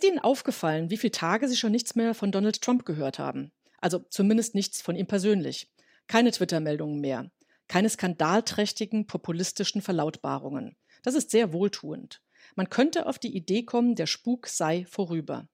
Ist Ihnen aufgefallen, wie viele Tage Sie schon nichts mehr von Donald Trump gehört haben? Also zumindest nichts von ihm persönlich. Keine Twitter-Meldungen mehr. Keine skandalträchtigen populistischen Verlautbarungen. Das ist sehr wohltuend. Man könnte auf die Idee kommen, der Spuk sei vorüber.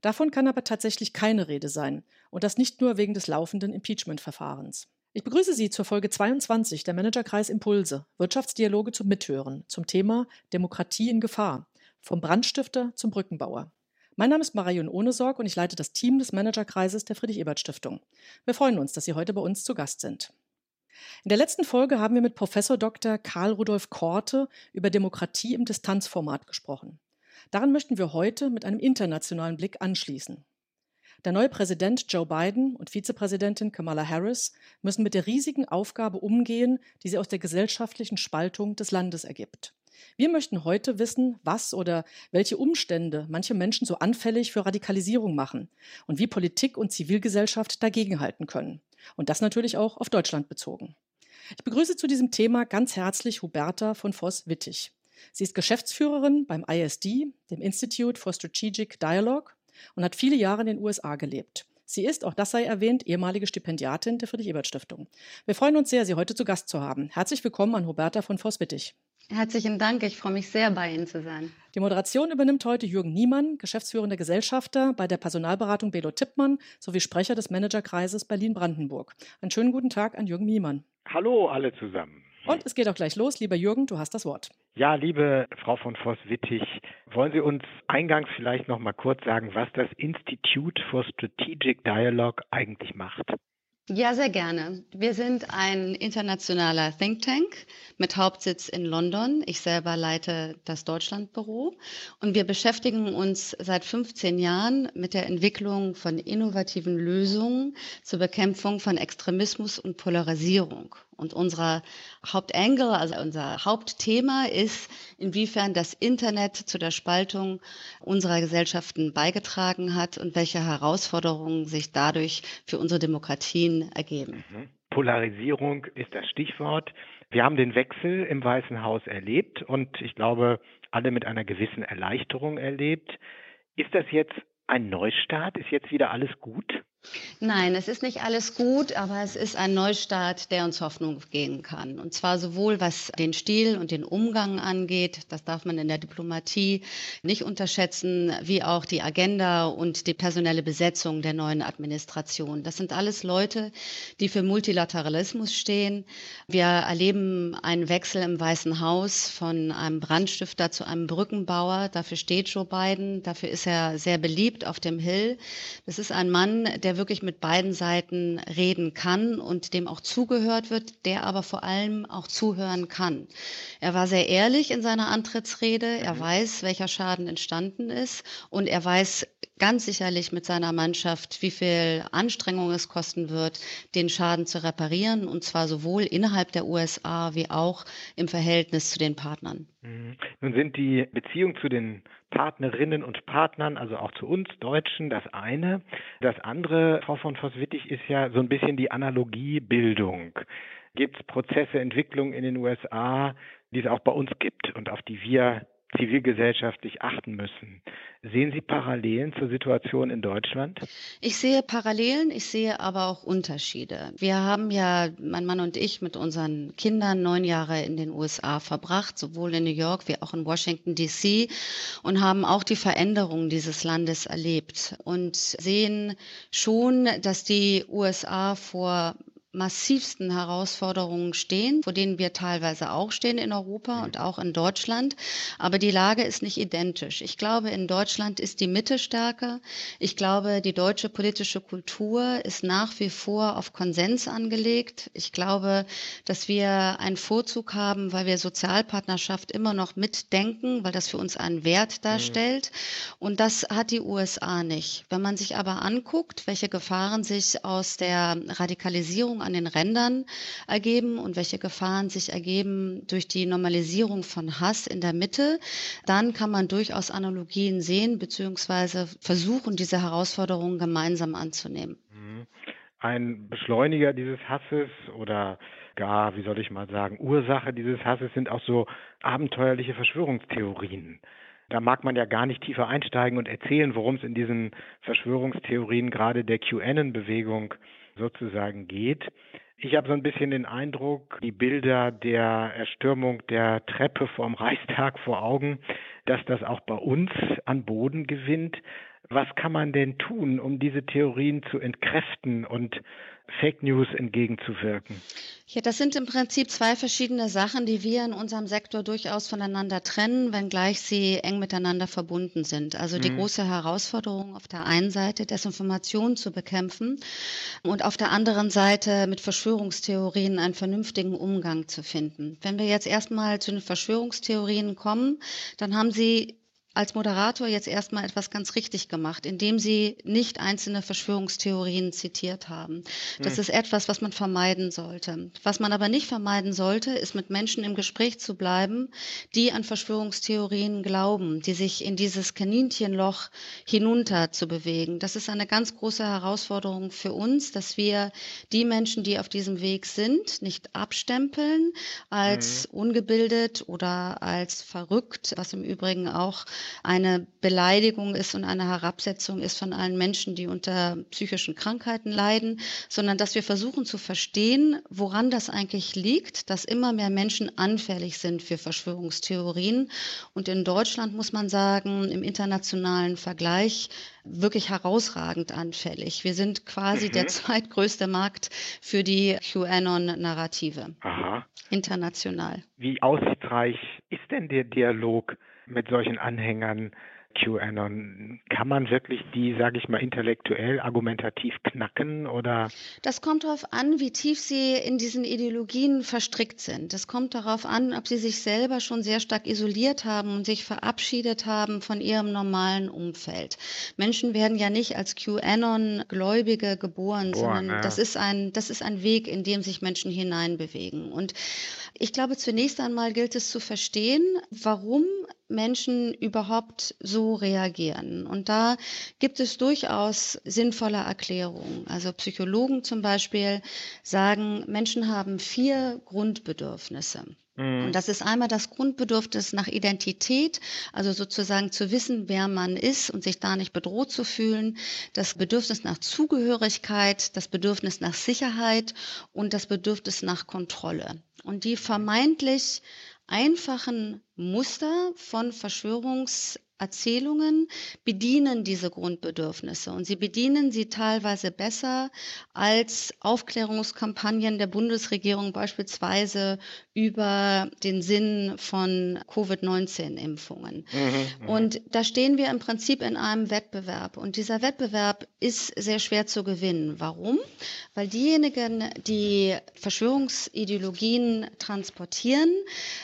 Davon kann aber tatsächlich keine Rede sein. Und das nicht nur wegen des laufenden Impeachment-Verfahrens. Ich begrüße Sie zur Folge 22 der Managerkreis Impulse, Wirtschaftsdialoge zum Mithören, zum Thema Demokratie in Gefahr, vom Brandstifter zum Brückenbauer. Mein Name ist Marion Ohnesorg und ich leite das Team des Managerkreises der Friedrich-Ebert-Stiftung. Wir freuen uns, dass Sie heute bei uns zu Gast sind. In der letzten Folge haben wir mit Professor Dr. Karl Rudolf Korte über Demokratie im Distanzformat gesprochen. Daran möchten wir heute mit einem internationalen Blick anschließen. Der neue Präsident Joe Biden und Vizepräsidentin Kamala Harris müssen mit der riesigen Aufgabe umgehen, die sie aus der gesellschaftlichen Spaltung des Landes ergibt. Wir möchten heute wissen, was oder welche Umstände manche Menschen so anfällig für Radikalisierung machen und wie Politik und Zivilgesellschaft dagegenhalten können. Und das natürlich auch auf Deutschland bezogen. Ich begrüße zu diesem Thema ganz herzlich Huberta von Voss-Wittig. Sie ist Geschäftsführerin beim ISD, dem Institute for Strategic Dialogue, und hat viele Jahre in den USA gelebt. Sie ist, auch das sei erwähnt, ehemalige Stipendiatin der Friedrich-Ebert-Stiftung. Wir freuen uns sehr, Sie heute zu Gast zu haben. Herzlich willkommen an Huberta von Voss-Wittig. Herzlichen Dank, ich freue mich sehr, bei Ihnen zu sein. Die Moderation übernimmt heute Jürgen Niemann, geschäftsführender Gesellschafter bei der Personalberatung Belo Tippmann sowie Sprecher des Managerkreises Berlin-Brandenburg. Einen schönen guten Tag an Jürgen Niemann. Hallo alle zusammen. Und es geht auch gleich los. Lieber Jürgen, du hast das Wort. Ja, liebe Frau von Voss-Wittig, wollen Sie uns eingangs vielleicht noch mal kurz sagen, was das Institute for Strategic Dialogue eigentlich macht? Ja, sehr gerne. Wir sind ein internationaler Think Tank mit Hauptsitz in London. Ich selber leite das Deutschlandbüro und wir beschäftigen uns seit 15 Jahren mit der Entwicklung von innovativen Lösungen zur Bekämpfung von Extremismus und Polarisierung. Und unser Hauptangle, also unser Hauptthema ist, inwiefern das Internet zu der Spaltung unserer Gesellschaften beigetragen hat und welche Herausforderungen sich dadurch für unsere Demokratien ergeben. Mhm. Polarisierung ist das Stichwort. Wir haben den Wechsel im Weißen Haus erlebt und ich glaube, alle mit einer gewissen Erleichterung erlebt. Ist das jetzt ein Neustart? Ist jetzt wieder alles gut? Nein, es ist nicht alles gut, aber es ist ein Neustart, der uns Hoffnung geben kann. Und zwar sowohl was den Stil und den Umgang angeht, das darf man in der Diplomatie nicht unterschätzen, wie auch die Agenda und die personelle Besetzung der neuen Administration. Das sind alles Leute, die für Multilateralismus stehen. Wir erleben einen Wechsel im Weißen Haus von einem Brandstifter zu einem Brückenbauer. Dafür steht Joe Biden, dafür ist er sehr beliebt auf dem Hill. Das ist ein Mann, der der wirklich mit beiden Seiten reden kann und dem auch zugehört wird, der aber vor allem auch zuhören kann. Er war sehr ehrlich in seiner Antrittsrede. Er mhm. weiß, welcher Schaden entstanden ist und er weiß ganz sicherlich mit seiner Mannschaft, wie viel Anstrengung es kosten wird, den Schaden zu reparieren und zwar sowohl innerhalb der USA wie auch im Verhältnis zu den Partnern. Mhm. Nun sind die Beziehungen zu den Partnerinnen und Partnern, also auch zu uns Deutschen, das eine. Das andere, Frau von Voss-Wittig, ist ja so ein bisschen die Analogiebildung. Gibt es Prozesse, Entwicklungen in den USA, die es auch bei uns gibt und auf die wir zivilgesellschaftlich achten müssen. Sehen Sie Parallelen zur Situation in Deutschland? Ich sehe Parallelen, ich sehe aber auch Unterschiede. Wir haben ja, mein Mann und ich, mit unseren Kindern neun Jahre in den USA verbracht, sowohl in New York wie auch in Washington, DC und haben auch die Veränderungen dieses Landes erlebt und sehen schon, dass die USA vor massivsten Herausforderungen stehen, vor denen wir teilweise auch stehen in Europa mhm. und auch in Deutschland. Aber die Lage ist nicht identisch. Ich glaube, in Deutschland ist die Mitte stärker. Ich glaube, die deutsche politische Kultur ist nach wie vor auf Konsens angelegt. Ich glaube, dass wir einen Vorzug haben, weil wir Sozialpartnerschaft immer noch mitdenken, weil das für uns einen Wert mhm. darstellt. Und das hat die USA nicht. Wenn man sich aber anguckt, welche Gefahren sich aus der Radikalisierung an den Rändern ergeben und welche Gefahren sich ergeben durch die Normalisierung von Hass in der Mitte, dann kann man durchaus Analogien sehen beziehungsweise versuchen, diese Herausforderungen gemeinsam anzunehmen. Mhm. Ein Beschleuniger dieses Hasses oder gar, wie soll ich mal sagen, Ursache dieses Hasses sind auch so abenteuerliche Verschwörungstheorien Da mag man ja gar nicht tiefer einsteigen und erzählen, worum es in diesen Verschwörungstheorien gerade der QAnon-Bewegung sozusagen geht. Ich habe so ein bisschen den Eindruck, die Bilder der Erstürmung der Treppe vorm Reichstag vor Augen, dass das auch bei uns an Boden gewinnt. Was kann man denn tun, um diese Theorien zu entkräften und Fake News entgegenzuwirken? Ja, das sind im Prinzip zwei verschiedene Sachen, die wir in unserem Sektor durchaus voneinander trennen, wenngleich sie eng miteinander verbunden sind. Also die mhm. große Herausforderung auf der einen Seite, Desinformation zu bekämpfen und auf der anderen Seite mit Verschwörungstheorien einen vernünftigen Umgang zu finden. Wenn wir jetzt erstmal zu den Verschwörungstheorien kommen, dann haben Sie als Moderator jetzt erstmal etwas ganz richtig gemacht, indem Sie nicht einzelne Verschwörungstheorien zitiert haben. Das hm. ist etwas, was man vermeiden sollte. Was man aber nicht vermeiden sollte, ist mit Menschen im Gespräch zu bleiben, die an Verschwörungstheorien glauben, die sich in dieses Kaninchenloch hinunter zu bewegen. Das ist eine ganz große Herausforderung für uns, dass wir die Menschen, die auf diesem Weg sind, nicht abstempeln als hm. ungebildet oder als verrückt, was im Übrigen auch eine Beleidigung ist und eine Herabsetzung ist von allen Menschen, die unter psychischen Krankheiten leiden, sondern dass wir versuchen zu verstehen, woran das eigentlich liegt, dass immer mehr Menschen anfällig sind für Verschwörungstheorien. Und in Deutschland muss man sagen, im internationalen Vergleich wirklich herausragend anfällig. Wir sind quasi mhm. der zweitgrößte Markt für die QAnon-Narrative. Aha. International. Wie aussichtsreich ist denn der Dialog mit solchen Anhängern QAnon. Kann man wirklich die, sage ich mal, intellektuell, argumentativ knacken oder? Das kommt darauf an, wie tief sie in diesen Ideologien verstrickt sind. Das kommt darauf an, ob sie sich selber schon sehr stark isoliert haben und sich verabschiedet haben von ihrem normalen Umfeld. Menschen werden ja nicht als QAnon-Gläubige geboren, Boah, sondern ja. das ist ein, das ist ein Weg, in dem sich Menschen hineinbewegen. Und ich glaube, zunächst einmal gilt es zu verstehen, warum Menschen überhaupt so reagieren. Und da gibt es durchaus sinnvolle Erklärungen. Also Psychologen zum Beispiel sagen, Menschen haben vier Grundbedürfnisse. Mhm. Und das ist einmal das Grundbedürfnis nach Identität, also sozusagen zu wissen, wer man ist und sich da nicht bedroht zu fühlen, das Bedürfnis nach Zugehörigkeit, das Bedürfnis nach Sicherheit und das Bedürfnis nach Kontrolle. Und die vermeintlich einfachen Muster von Verschwörungserzählungen bedienen diese Grundbedürfnisse und sie bedienen sie teilweise besser als Aufklärungskampagnen der Bundesregierung beispielsweise über den Sinn von Covid-19-Impfungen. Mhm, mhm, und da stehen wir im Prinzip in einem Wettbewerb und dieser Wettbewerb ist sehr schwer zu gewinnen. Warum? Weil diejenigen, die Verschwörungsideologien transportieren,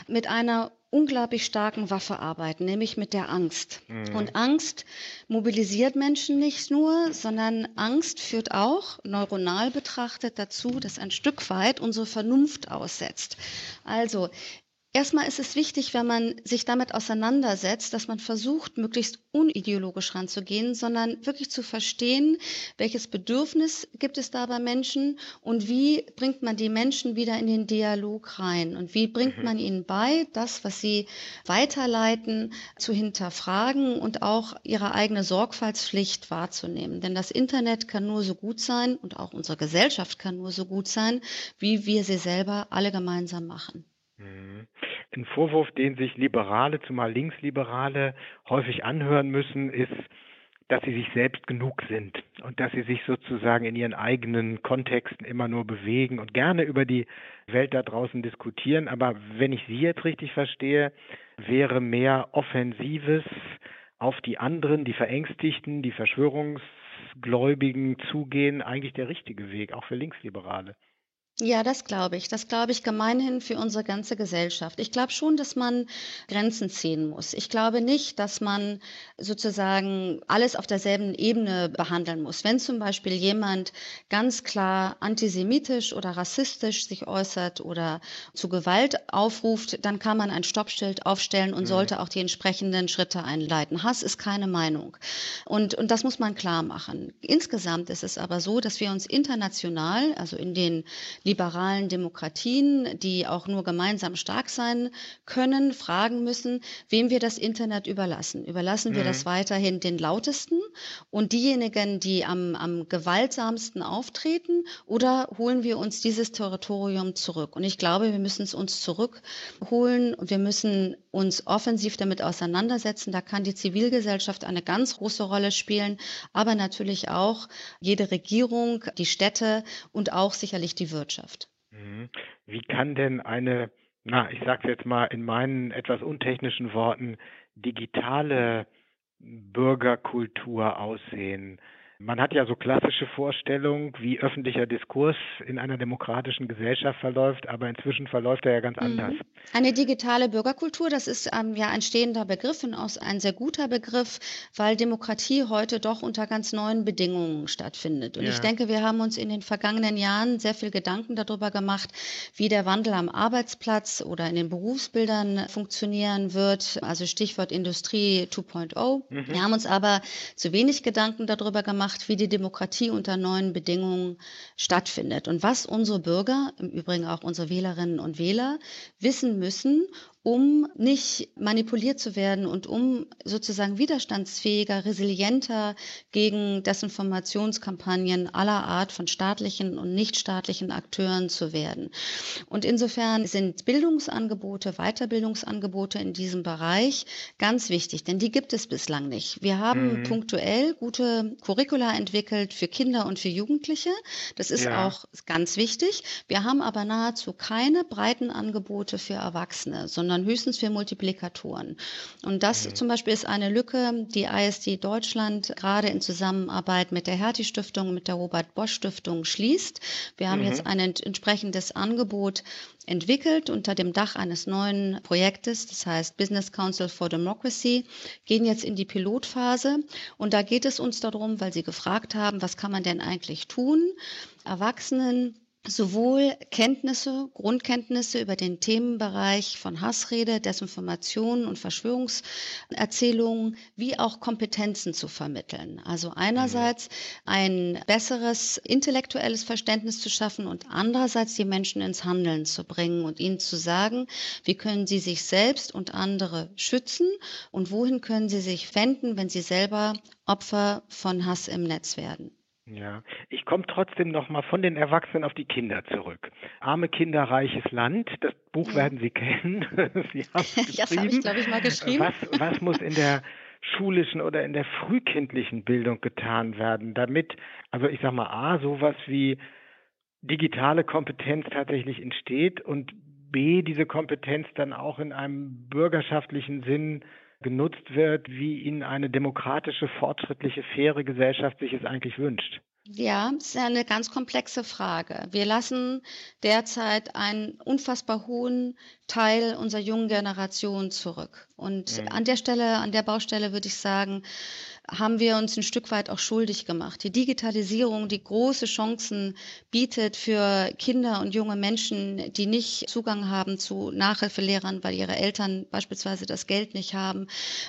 mit einer unglaublich starken Waffe arbeiten, nämlich mit der Angst. Mhm. Und Angst mobilisiert Menschen nicht nur, sondern Angst führt auch neuronal betrachtet dazu, dass ein Stück weit unsere Vernunft aussetzt. Also Erstmal ist es wichtig, wenn man sich damit auseinandersetzt, dass man versucht, möglichst unideologisch ranzugehen, sondern wirklich zu verstehen, welches Bedürfnis gibt es da bei Menschen und wie bringt man die Menschen wieder in den Dialog rein und wie bringt mhm. man ihnen bei, das, was sie weiterleiten, zu hinterfragen und auch ihre eigene Sorgfaltspflicht wahrzunehmen. Denn das Internet kann nur so gut sein und auch unsere Gesellschaft kann nur so gut sein, wie wir sie selber alle gemeinsam machen. Mhm. Ein Vorwurf, den sich Liberale, zumal Linksliberale, häufig anhören müssen, ist, dass sie sich selbst genug sind und dass sie sich sozusagen in ihren eigenen Kontexten immer nur bewegen und gerne über die Welt da draußen diskutieren. Aber wenn ich Sie jetzt richtig verstehe, wäre mehr Offensives auf die anderen, die Verängstigten, die Verschwörungsgläubigen zugehen, eigentlich der richtige Weg, auch für Linksliberale. Ja, das glaube ich. Das glaube ich gemeinhin für unsere ganze Gesellschaft. Ich glaube schon, dass man Grenzen ziehen muss. Ich glaube nicht, dass man sozusagen alles auf derselben Ebene behandeln muss. Wenn zum Beispiel jemand ganz klar antisemitisch oder rassistisch sich äußert oder zu Gewalt aufruft, dann kann man ein Stoppschild aufstellen und mhm. sollte auch die entsprechenden Schritte einleiten. Hass ist keine Meinung. Und, und das muss man klar machen. Insgesamt ist es aber so, dass wir uns international, also in den liberalen Demokratien, die auch nur gemeinsam stark sein können, fragen müssen, wem wir das Internet überlassen. Überlassen mhm. wir das mhm. weiterhin den Lautesten und diejenigen, die am, am gewaltsamsten auftreten, oder holen wir uns dieses Territorium zurück? Und ich glaube, wir müssen es uns zurückholen und wir müssen uns offensiv damit auseinandersetzen. Da kann die Zivilgesellschaft eine ganz große Rolle spielen, aber natürlich auch jede Regierung, die Städte und auch sicherlich die Wirtschaft. Mhm. Wie kann denn eine, na, ich sage es jetzt mal in meinen etwas untechnischen Worten, digitale Bürgerkultur aussehen? Man hat ja so klassische Vorstellungen, wie öffentlicher Diskurs in einer demokratischen Gesellschaft verläuft, aber inzwischen verläuft er ja ganz mhm. anders. Eine digitale Bürgerkultur, das ist ähm, ja ein stehender Begriff und auch ein sehr guter Begriff, weil Demokratie heute doch unter ganz neuen Bedingungen stattfindet. Und ja. ich denke, wir haben uns in den vergangenen Jahren sehr viel Gedanken darüber gemacht, wie der Wandel am Arbeitsplatz oder in den Berufsbildern funktionieren wird. Also Stichwort Industrie 2.0. Mhm. Wir haben uns aber zu wenig Gedanken darüber gemacht, macht, wie die Demokratie unter neuen Bedingungen stattfindet. Und was unsere Bürger, im Übrigen auch unsere Wählerinnen und Wähler, wissen müssen, um nicht manipuliert zu werden und um sozusagen widerstandsfähiger, resilienter gegen Desinformationskampagnen aller Art von staatlichen und nichtstaatlichen Akteuren zu werden. Und insofern sind Bildungsangebote, Weiterbildungsangebote in diesem Bereich ganz wichtig, denn die gibt es bislang nicht. Wir haben mhm. punktuell gute Curricula entwickelt für Kinder und für Jugendliche. Das ist ja. auch ganz wichtig. Wir haben aber nahezu keine breiten Angebote für Erwachsene, sondern sondern höchstens für Multiplikatoren. Und das mhm. zum Beispiel ist eine Lücke, die ISD Deutschland gerade in Zusammenarbeit mit der Hertie Stiftung, mit der Robert Bosch Stiftung schließt. Wir haben mhm. jetzt ein entsprechendes Angebot entwickelt unter dem Dach eines neuen Projektes, das heißt Business Council for Democracy, gehen jetzt in die Pilotphase. Und da geht es uns darum, weil Sie gefragt haben, was kann man denn eigentlich tun? Erwachsenen sowohl Kenntnisse, Grundkenntnisse über den Themenbereich von Hassrede, Desinformation und Verschwörungserzählungen, wie auch Kompetenzen zu vermitteln. Also einerseits ein besseres intellektuelles Verständnis zu schaffen und andererseits die Menschen ins Handeln zu bringen und ihnen zu sagen, wie können sie sich selbst und andere schützen und wohin können sie sich wenden, wenn sie selber Opfer von Hass im Netz werden. Ja, ich komme trotzdem noch mal von den Erwachsenen auf die Kinder zurück. Arme Kinder, reiches Land. Das Buch ja. werden Sie kennen. Sie haben es das habe ich, glaube ich, mal geschrieben. Was, was muss in der schulischen oder in der frühkindlichen Bildung getan werden, damit, also ich sage mal, a sowas wie digitale Kompetenz tatsächlich entsteht und b diese Kompetenz dann auch in einem bürgerschaftlichen Sinn genutzt wird, wie ihn eine demokratische, fortschrittliche, faire Gesellschaft sich es eigentlich wünscht? Ja, das ist eine ganz komplexe Frage. Wir lassen derzeit einen unfassbar hohen Teil unserer jungen Generation zurück. Und mhm. an der Stelle, an der Baustelle würde ich sagen, haben wir uns ein Stück weit auch schuldig gemacht. Die Digitalisierung, die große Chancen bietet für Kinder und junge Menschen, die nicht Zugang haben zu Nachhilfelehrern, weil ihre Eltern beispielsweise das Geld nicht haben,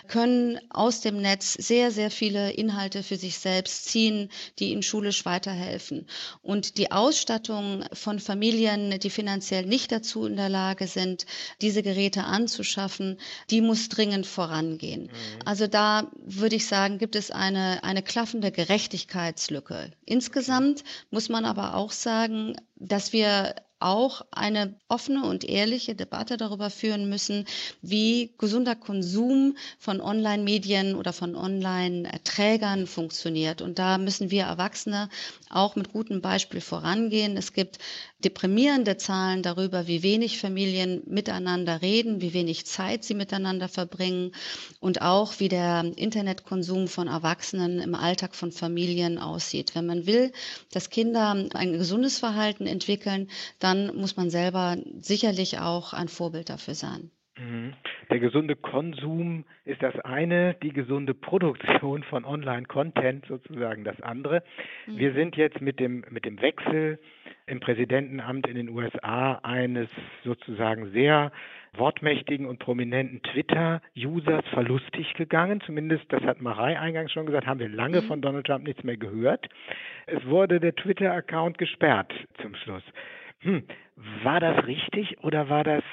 können aus dem Netz sehr, sehr viele Inhalte für sich selbst ziehen, die ihnen schulisch weiterhelfen. Und die Ausstattung von Familien, die finanziell nicht dazu in der Lage sind, diese Geräte anzuschaffen, die muss dringend vorangehen. Mhm. Also da würde ich sagen, gibt es eine, eine klaffende Gerechtigkeitslücke. Insgesamt muss man aber auch sagen, dass wir auch eine offene und ehrliche Debatte darüber führen müssen, wie gesunder Konsum von Online-Medien oder von Online-Trägern funktioniert. Und da müssen wir Erwachsene auch mit gutem Beispiel vorangehen. Es gibt deprimierende Zahlen darüber, wie wenig Familien miteinander reden, wie wenig Zeit sie miteinander verbringen und auch wie der Internetkonsum von Erwachsenen im Alltag von Familien aussieht. Wenn man will, dass Kinder ein gesundes Verhalten entwickeln, dann muss man selber sicherlich auch ein Vorbild dafür sein. Mhm. Der gesunde Konsum ist das eine, die gesunde Produktion von Online-Content sozusagen das andere. Mhm. Wir sind jetzt mit dem, mit dem Wechsel im Präsidentenamt in den USA eines sozusagen sehr wortmächtigen und prominenten Twitter-Users verlustig gegangen. Zumindest, das hat Marei eingangs schon gesagt, haben wir lange mhm. von Donald Trump nichts mehr gehört. Es wurde der Twitter-Account gesperrt zum Schluss. hm, war das richtig oder war das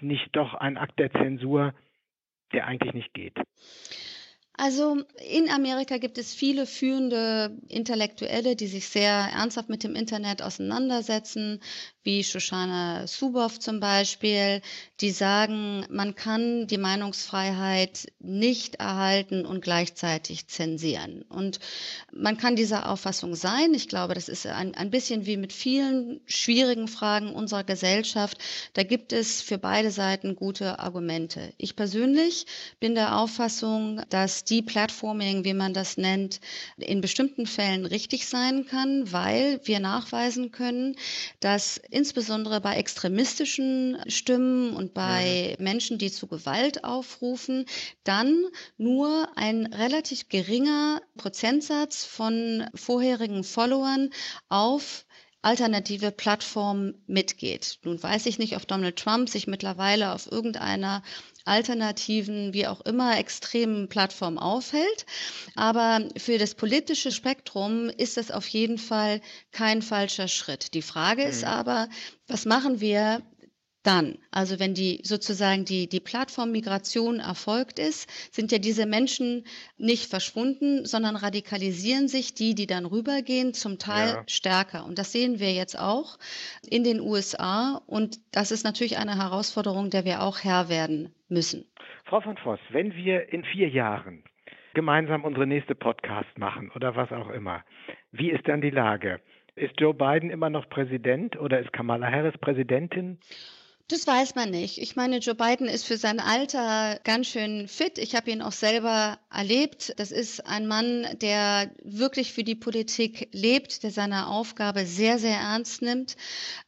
nicht doch ein Akt der Zensur, der eigentlich nicht geht? Also in Amerika gibt es viele führende Intellektuelle, die sich sehr ernsthaft mit dem Internet auseinandersetzen, wie Shoshana Zuboff zum Beispiel, die sagen, man kann die Meinungsfreiheit nicht erhalten und gleichzeitig zensieren. Und man kann dieser Auffassung sein. Ich glaube, das ist ein, ein bisschen wie mit vielen schwierigen Fragen unserer Gesellschaft. Da gibt es für beide Seiten gute Argumente. Ich persönlich bin der Auffassung, dass Deplatforming, wie man das nennt, in bestimmten Fällen richtig sein kann, weil wir nachweisen können, dass insbesondere bei extremistischen Stimmen und bei ja. Menschen, die zu Gewalt aufrufen, dann nur ein relativ geringer Prozentsatz von vorherigen Followern auf alternative Plattformen mitgeht. Nun weiß ich nicht, ob Donald Trump sich mittlerweile auf irgendeiner alternativen, wie auch immer, extremen Plattform aufhält. Aber für das politische Spektrum ist das auf jeden Fall kein falscher Schritt. Die Frage ist mhm. aber, was machen wir dann, also wenn die sozusagen die, die Plattformmigration erfolgt ist, sind ja diese Menschen nicht verschwunden, sondern radikalisieren sich die, die dann rübergehen, zum Teil ja. stärker. Und das sehen wir jetzt auch in den USA. Und das ist natürlich eine Herausforderung, der wir auch Herr werden müssen. Frau von Voss, wenn wir in vier Jahren gemeinsam unsere nächste Podcast machen oder was auch immer, wie ist dann die Lage? Ist Joe Biden immer noch Präsident oder ist Kamala Harris Präsidentin? Das weiß man nicht. Ich meine, Joe Biden ist für sein Alter ganz schön fit. Ich habe ihn auch selber erlebt. Das ist ein Mann, der wirklich für die Politik lebt, der seine Aufgabe sehr, sehr ernst nimmt.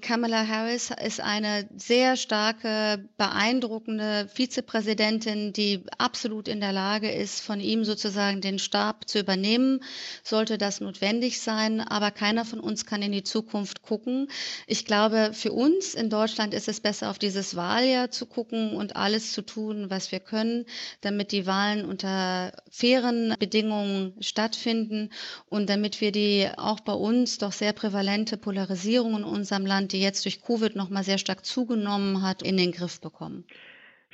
Kamala Harris ist eine sehr starke, beeindruckende Vizepräsidentin, die absolut in der Lage ist, von ihm sozusagen den Stab zu übernehmen, sollte das notwendig sein. Aber keiner von uns kann in die Zukunft gucken. Ich glaube, für uns in Deutschland ist es besser, auf dieses Wahljahr zu gucken und alles zu tun, was wir können, damit die Wahlen unter fairen Bedingungen stattfinden und damit wir die auch bei uns doch sehr prävalente Polarisierung in unserem Land, die jetzt durch Covid noch mal sehr stark zugenommen hat, in den Griff bekommen.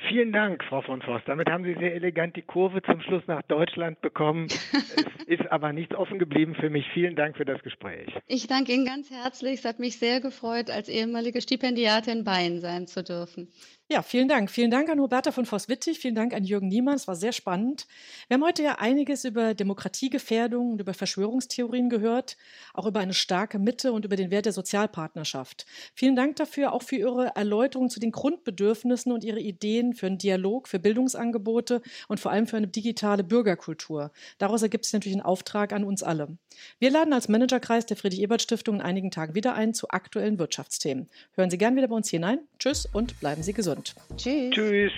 Vielen Dank, Frau von Voss. Damit haben Sie sehr elegant die Kurve zum Schluss nach Deutschland bekommen. es ist aber nichts offen geblieben für mich. Vielen Dank für das Gespräch. Ich danke Ihnen ganz herzlich. Es hat mich sehr gefreut, als ehemalige Stipendiatin bei Ihnen sein zu dürfen. Ja, vielen Dank. Vielen Dank an Roberta von Voss-Wittig. Vielen Dank an Jürgen Niemann. Es war sehr spannend. Wir haben heute ja einiges über Demokratiegefährdung und über Verschwörungstheorien gehört, auch über eine starke Mitte und über den Wert der Sozialpartnerschaft. Vielen Dank dafür, auch für Ihre Erläuterung zu den Grundbedürfnissen und Ihre Ideen für einen Dialog, für Bildungsangebote und vor allem für eine digitale Bürgerkultur. Daraus ergibt sich natürlich ein Auftrag an uns alle. Wir laden als Managerkreis der Friedrich-Ebert-Stiftung in einigen Tagen wieder ein zu aktuellen Wirtschaftsthemen. Hören Sie gern wieder bei uns hinein. Tschüss und bleiben Sie Tschüss. Tschüss.